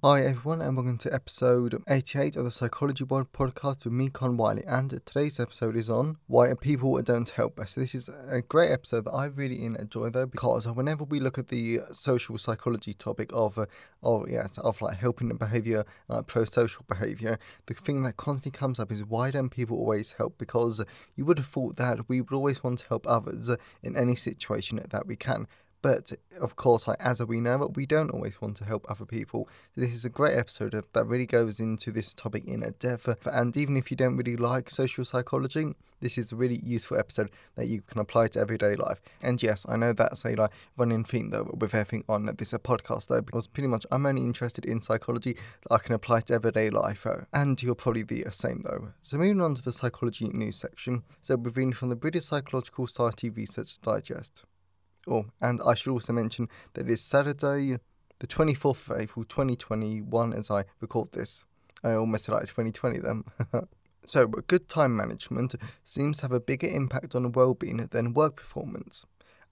Hi everyone and welcome to episode 88 of the Psychology World podcast with me, Connor Whiteley. And today's episode is on why people don't help us. This is a great episode that I really enjoy though because whenever we look at the social psychology topic of, of yes, of like helping behavior, like pro-social behavior, the thing that constantly comes up is why don't people always help? Because you would have thought that we would always want to help others in any situation that we can. But of course, like, as we know, we don't always want to help other people. This is a great episode that really goes into this topic in depth. And even if you don't really like social psychology, this is a really useful episode that you can apply to everyday life. And yes, I know that's a like running theme though with everything on this podcast though, because pretty much I'm only interested in psychology that I can apply to everyday life. Uh, and you're probably the same though. So moving on to the psychology news section. So we're reading from the British Psychological Society Research Digest. Oh, and I should also mention that it is Saturday, the 24th of April 2021, as I record this. I almost said like 2020 then. so, good time management seems to have a bigger impact on well being than work performance.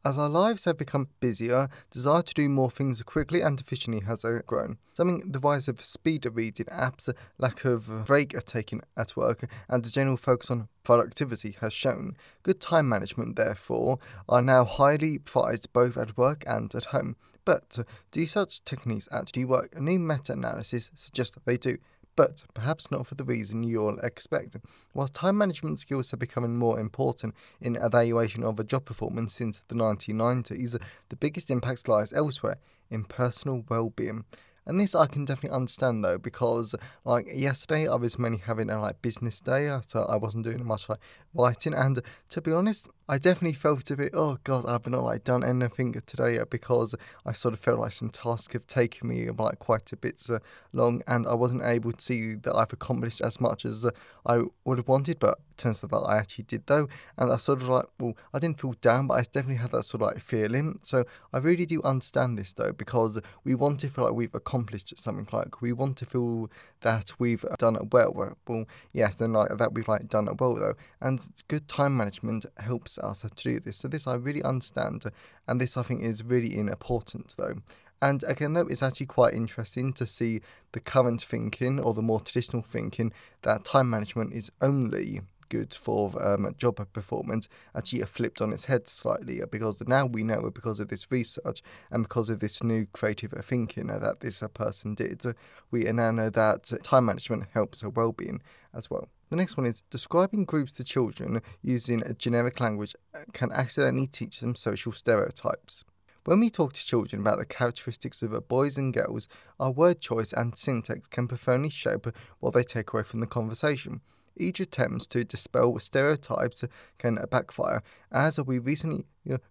As our lives have become busier, desire to do more things quickly and efficiently has grown. Something the rise of speed reading apps, lack of break taking at work, and the general focus on productivity has shown. Good time management, therefore, are now highly prized both at work and at home. But do such techniques actually work? A new meta analysis suggests they do but perhaps not for the reason you'll expect. Whilst time management skills are becoming more important in evaluation of a job performance since the 1990s, the biggest impact lies elsewhere in personal well-being. And this I can definitely understand though, because like yesterday I was mainly having a like business day, so I wasn't doing much like writing. And to be honest, I definitely felt a bit, oh god, I've not like done anything today because I sort of felt like some tasks have taken me like quite a bit uh, long, and I wasn't able to see that I've accomplished as much as uh, I would have wanted. But turns out that I actually did though, and I sort of like, well, I didn't feel down, but I definitely had that sort of like feeling. So I really do understand this though, because we want to feel like we've accomplished something. Like we want to feel that we've done it well. Well, yes, then like that we've like done it well though, and good time management helps us to do this. So this I really understand, and this I think is really important though. And again, though, it's actually quite interesting to see the current thinking or the more traditional thinking that time management is only good for um, job performance actually flipped on its head slightly because now we know because of this research and because of this new creative thinking that this person did, we now know that time management helps her well-being as well. The next one is describing groups to children using a generic language can accidentally teach them social stereotypes. When we talk to children about the characteristics of boys and girls, our word choice and syntax can profoundly shape what they take away from the conversation. Each attempt to dispel stereotypes can backfire, as we recently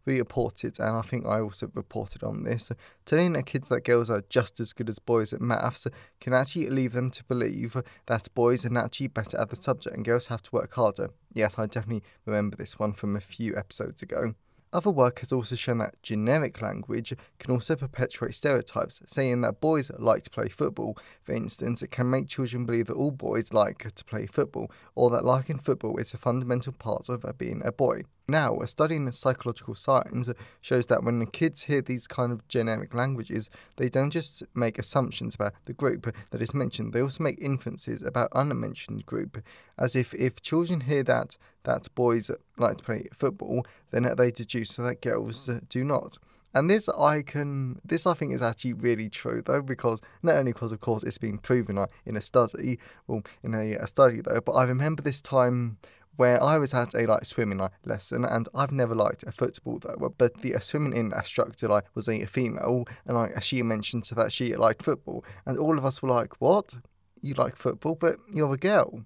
reported, and I think I also reported on this. Telling kids that girls are just as good as boys at maths can actually lead them to believe that boys are naturally better at the subject and girls have to work harder. Yes, I definitely remember this one from a few episodes ago. Other work has also shown that generic language can also perpetuate stereotypes, saying that boys like to play football, for instance, it can make children believe that all boys like to play football, or that liking football is a fundamental part of being a boy. Now, a study in psychological science shows that when the kids hear these kind of generic languages, they don't just make assumptions about the group that is mentioned, they also make inferences about unmentioned group, as if if children hear that that boys like to play football, then they deduce that girls do not. And this I can, this I think is actually really true though, because not only because of course it's been proven in a study, well in a, a study though, but I remember this time where I was at a like swimming like lesson, and I've never liked a football though. But the swimming instructor like was a female, and like she mentioned that she liked football, and all of us were like, "What? You like football, but you're a girl."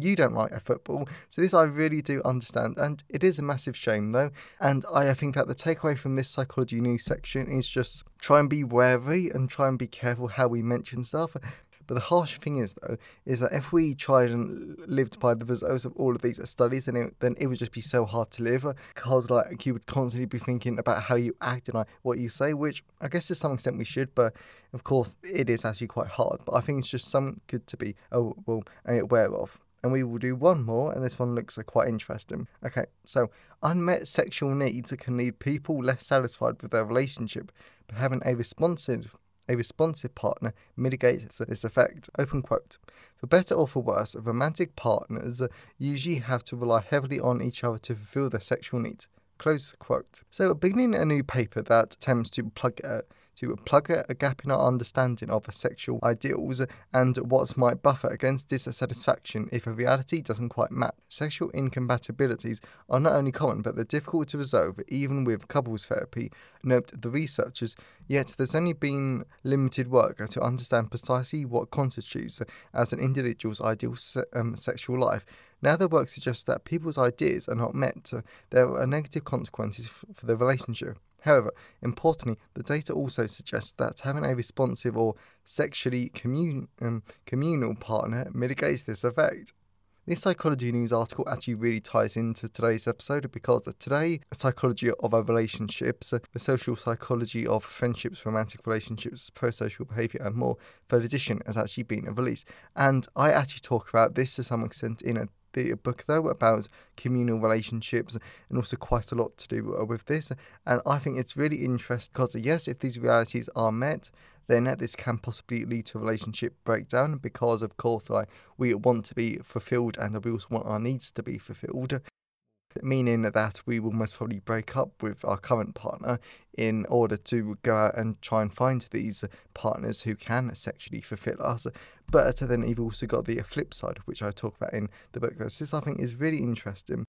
you don't like a football. So this I really do understand, and it is a massive shame though. And I think that the takeaway from this psychology news section is just try and be wary and try and be careful how we mention stuff. But the harsh thing is, though, is that if we tried and lived by the results of all of these studies, then it, then it would just be so hard to live because like you would constantly be thinking about how you act and like what you say, which I guess to some extent we should, but of course it is actually quite hard. But I think it's just some good to be oh well eh, aware of. And we will do one more, and this one looks uh, quite interesting. Okay, so unmet sexual needs can lead people less satisfied with their relationship, but having a responsive a responsive partner mitigates this effect. Open quote. For better or for worse, romantic partners usually have to rely heavily on each other to fulfill their sexual needs. Close quote. So, beginning a new paper that attempts to plug uh, to plug a gap in our understanding of sexual ideals and what might buffer against dissatisfaction if a reality doesn't quite match. Sexual incompatibilities are not only common, but they're difficult to resolve even with couples therapy, note the researchers, yet there's only been limited work to understand precisely what constitutes as an individual's ideal se- um, sexual life. Now, the work suggests that people's ideas are not met, there are negative consequences for the relationship. However, importantly, the data also suggests that having a responsive or sexually commun- um, communal partner mitigates this effect. This psychology news article actually really ties into today's episode because today, the psychology of our relationships, the social psychology of friendships, romantic relationships, pro-social behaviour, and more, third edition has actually been released. And I actually talk about this to some extent in a the book though about communal relationships and also quite a lot to do uh, with this. And i think it's really interesting because yes if these realities are met then this can possibly lead to a relationship breakdown because of course like we want to be fulfilled and we also want our needs to be fulfilled meaning that we will most probably break up with our current partner in order to go out and try and find these partners who can sexually fulfill us. But then you've also got the flip side, which I talk about in the book. This I think is really interesting.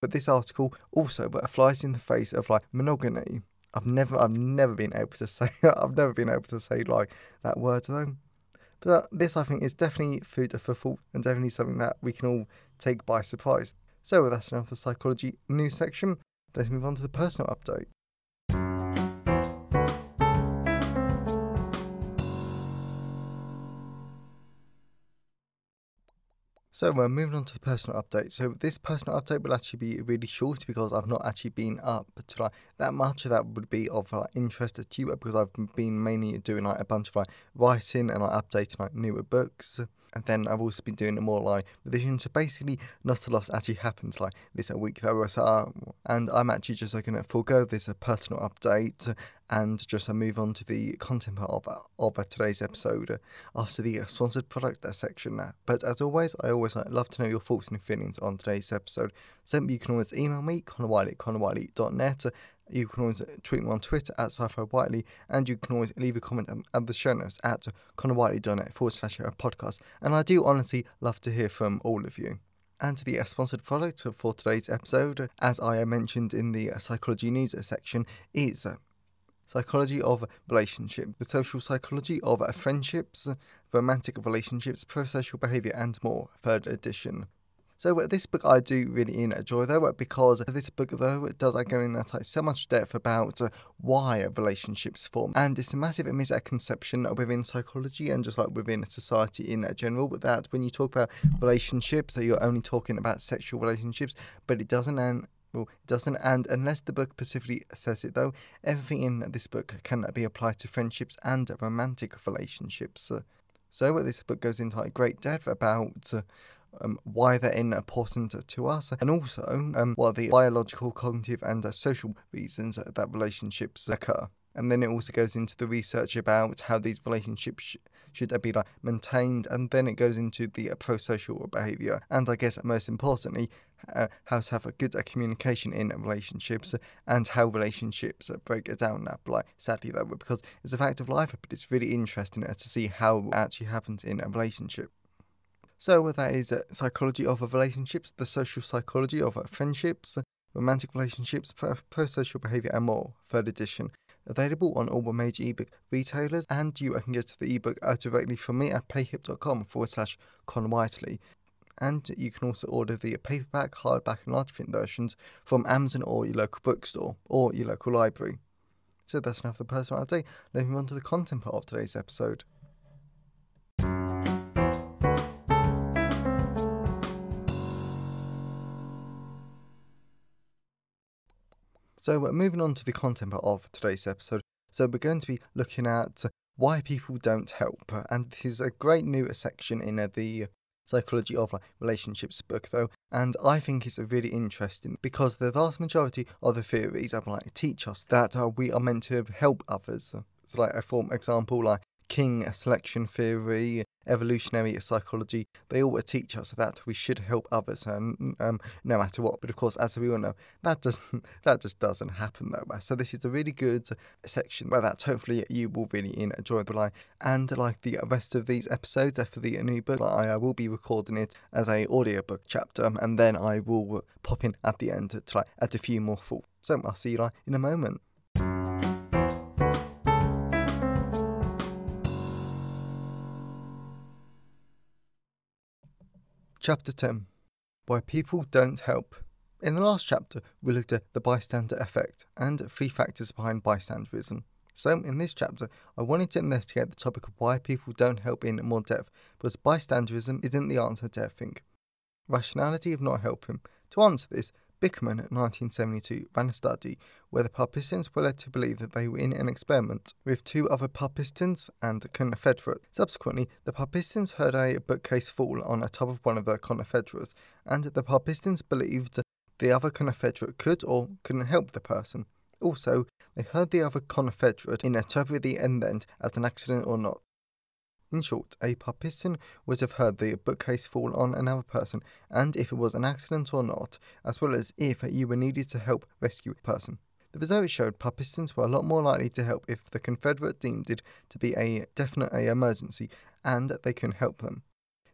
But this article also but flies in the face of like monogamy. I've never I've never been able to say I've never been able to say like that word though. But this I think is definitely food for thought and definitely something that we can all take by surprise. So with that's enough for psychology news section. Let's move on to the personal update. So we're moving on to the personal update. So this personal update will actually be really short because I've not actually been up to like that much of that would be of like interest to you because I've been mainly doing like a bunch of like writing and like updating like newer books. And then I've also been doing a more like revision. So basically, not a lot actually happens like this a week. So, uh, and I'm actually just going to forego this a personal update and just move on to the content part of, of today's episode after the sponsored product section. But as always, I always love to know your thoughts and feelings on today's episode. So you can always email me, connorwhiteley at connorwhiteley.net. You can always uh, tweet me on Twitter at sci-fi whiteley, and you can always leave a comment at the show notes at connorwhiteley.net forward slash podcast. And I do honestly love to hear from all of you. And the uh, sponsored product for today's episode, as I uh, mentioned in the psychology news section, is psychology of relationship, the social psychology of friendships, romantic relationships, pro-social behaviour, and more, third edition. So uh, this book I do really enjoy though uh, because this book though it does uh, go in like so much depth about uh, why relationships form and it's a massive misconception within psychology and just like within society in general that when you talk about relationships that you're only talking about sexual relationships but it doesn't and well, it doesn't, and unless the book specifically says it, though, everything in this book can be applied to friendships and romantic relationships. So, this book goes into like great depth about uh, um, why they're important to us, and also um, what the biological, cognitive, and uh, social reasons that relationships occur. And then it also goes into the research about how these relationships sh- should be like maintained, and then it goes into the uh, pro-social behaviour, and I guess most importantly, uh, how to have a good uh, communication in relationships, and how relationships uh, break down. That, like sadly though, because it's a fact of life, but it's really interesting uh, to see how it actually happens in a relationship. So that is psychology of relationships, the social psychology of uh, friendships, romantic relationships, pro-social behaviour, and more. Third edition. Available on all major ebook retailers, and you can get the ebook uh, directly from me at payhip.com forward slash Connor Whiteley. and you can also order the paperback, hardback, and large print versions from Amazon or your local bookstore or your local library. So that's enough of the personal update. Let me move on to the content part of today's episode. So, uh, moving on to the content part of today's episode. So, we're going to be looking at why people don't help, and this is a great new section in uh, the psychology of relationships book, though, and I think it's really interesting because the vast majority of the theories of like teach us that uh, we are meant to help others. So, like a form example, like Kin selection theory, evolutionary psychology, they all teach us that we should help others, um, um, no matter what. But of course, as we all know, that doesn't that just doesn't happen though. So this is a really good section where that hopefully you will really enjoy. But like, and like the rest of these episodes for the new book, I, I will be recording it as a audiobook chapter, and then I will pop in at the end to like add a few more thoughts. So I'll see you like in a moment. Chapter 10 Why People Don't Help. In the last chapter, we looked at the bystander effect and three factors behind bystanderism. So, in this chapter, I wanted to investigate the topic of why people don't help in more depth, because bystanderism isn't the answer to everything. Rationality of not helping. To answer this, Bickman, 1972, ran a study where the participants were led to believe that they were in an experiment with two other participants and Confederates. Subsequently, the participants heard a bookcase fall on the top of one of the Confederates, and the participants believed the other Confederate could or couldn't help the person. Also, they heard the other Confederate interpret the event as an accident or not. In short, a participant would have heard the bookcase fall on another person, and if it was an accident or not, as well as if you were needed to help rescue a person. The results showed participants were a lot more likely to help if the Confederate deemed it to be a definite emergency and they couldn't help them.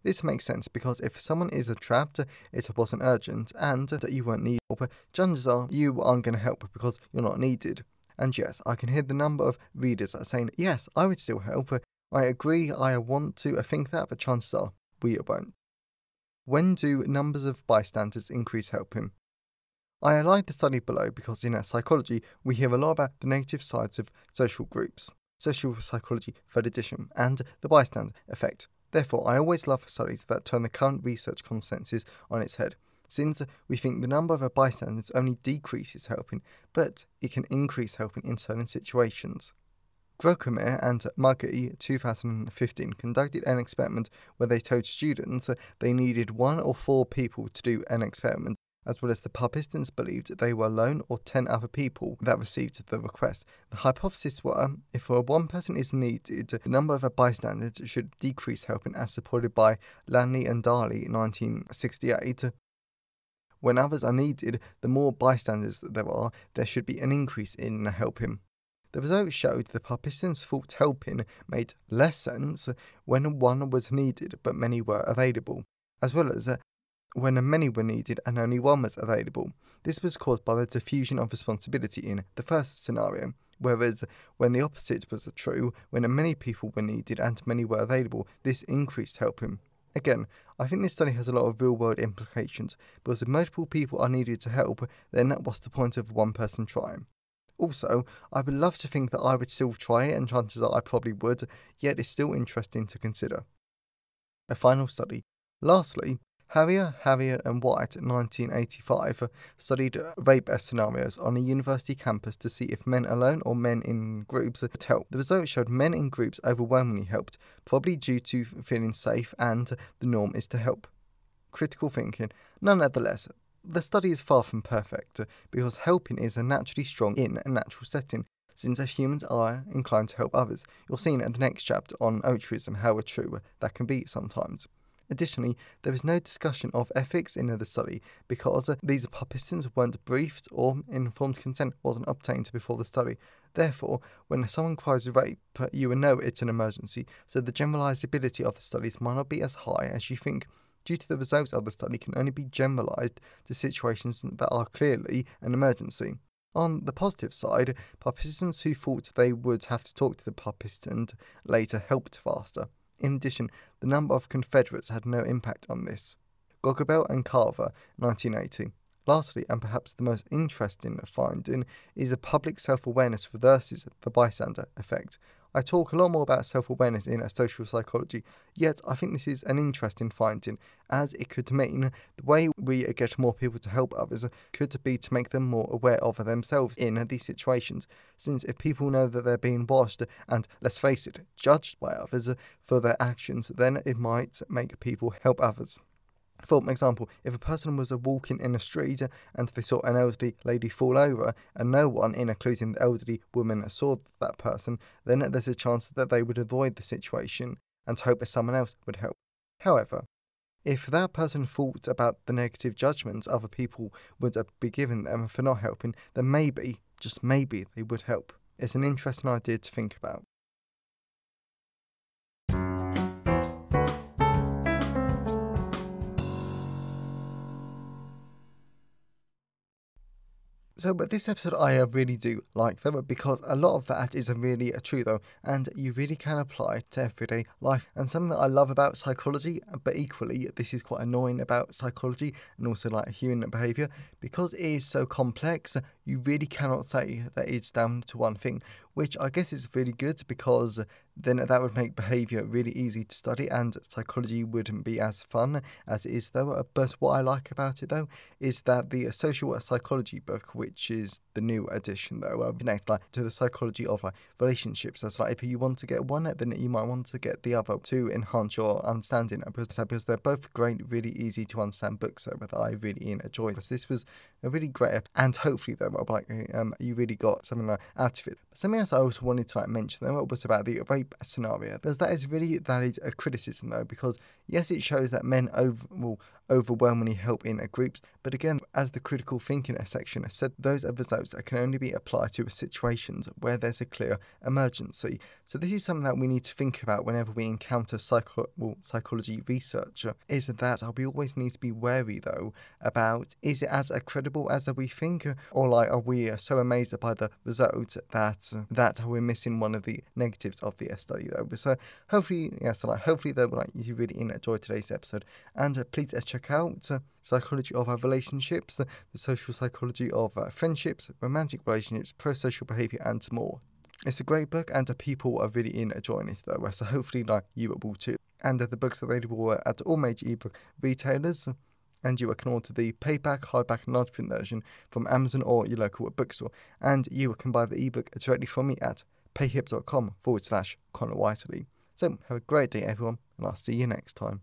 This makes sense because if someone is trapped, it wasn't urgent, and that you weren't needed help, chances are you aren't going to help because you're not needed. And yes, I can hear the number of readers saying, yes, I would still help, I agree, I want to I think that, but chances are we won't. When do numbers of bystanders increase helping? I highlight the study below because in our psychology we hear a lot about the negative sides of social groups, social psychology, third edition, and the bystander effect. Therefore, I always love studies that turn the current research consensus on its head, since we think the number of bystanders only decreases helping, but it can increase helping in certain situations. Greitemeyer and Mügge 2015 conducted an experiment where they told students they needed one or four people to do an experiment, as well as the participants believed they were alone or 10 other people that received the request. The hypotheses were if one person is needed, the number of bystanders should decrease helping as supported by Latané and Darley 1968. When others are needed, the more bystanders there are, there should be an increase in helping. The results showed the participants thought helping made less sense when one was needed but many were available, as well as uh, when many were needed and only one was available. This was caused by the diffusion of responsibility in the first scenario, whereas when the opposite was true, when many people were needed and many were available, this increased helping. Again, I think this study has a lot of real world implications, because if multiple people are needed to help, then what's the point of one person trying? Also, I would love to think that I would still try it, and chances are I probably would, yet it's still interesting to consider. A final study. Lastly, Harari, Harari, and White in 1985 studied rape scenarios on a university campus to see if men alone or men in groups could help. The results showed men in groups overwhelmingly helped, probably due to feeling safe and the norm is to help. Critical thinking. Nonetheless, the study is far from perfect uh, because helping is a naturally strong in a natural setting, since if humans are inclined to help others. You'll see in the next chapter on altruism how true uh, that can be sometimes. Additionally, there is no discussion of ethics in the study because uh, these participants weren't briefed or informed consent wasn't obtained before the study. Therefore, when someone cries rape, you will know it's an emergency, so the generalizability of the studies might not be as high as you think due to the results of the study can only be generalized to situations that are clearly an emergency. On the positive side, participants who thought they would have to talk to the participant later helped faster. In addition, the number of Confederates had no impact on this. Gottlieb and Carver, 1980. Lastly, and perhaps the most interesting finding, is a public self awareness versus the bystander effect. I talk a lot more about self awareness in social psychology, yet I think this is an interesting finding, as it could mean the way we get more people to help others could be to make them more aware of themselves in these situations. Since if people know that they're being watched and, let's face it, judged by others for their actions, then it might make people help others. For example, if a person was walking in a street and they saw an elderly lady fall over and no one, including the elderly woman, saw that person, then there's a chance that they would avoid the situation and hope that someone else would help. However, if that person thought about the negative judgments other people would be giving them for not helping, then maybe, just maybe, they would help. It's an interesting idea to think about. So, but this episode I uh, really do like though, because a lot of that is really true though, and you really can apply to everyday life. And something that I love about psychology, but equally this is quite annoying about psychology and also like human behavior, because it is so complex. You really cannot say that it's down to one thing which I guess is really good because then that would make behavior really easy to study and psychology wouldn't be as fun as it is though. But what I like about it though is that the social psychology book, which is the new edition though, uh, next like to the psychology of like relationships. That's like if you want to get one, then you might want to get the other to enhance your understanding because they're both great, really easy to understand books that I really enjoyed. This was a really great and hopefully though, like um, you really got something like out of it. But something else I also wanted to like mention though was about the rape scenario because that is really that is a criticism though because yes it shows that men over, will overwhelmingly help in a groups but again as the critical thinking section has said those results can only be applied to situations where there's a clear emergency so this is something that we need to think about whenever we encounter psycho- well, psychology research is that we always need to be wary though about is it as credible as we think or like are we so amazed by the results that that we're missing one of the negatives of the study though. So hopefully, yeah, so like hopefully though, like you really enjoyed today's episode, and uh, please uh, check out uh, psychology of our relationships, uh, the social psychology of uh, friendships, romantic relationships, pro-social behavior, and more. It's a great book, and the people are really enjoying it though. So hopefully, like you will too. And the book's available at all major ebook retailers and you can order the paperback, hardback, and large print version from Amazon or your local bookstore. And you can buy the ebook directly from me at payhip.com forward slash Connor Whiteley. So have a great day, everyone, and I'll see you next time.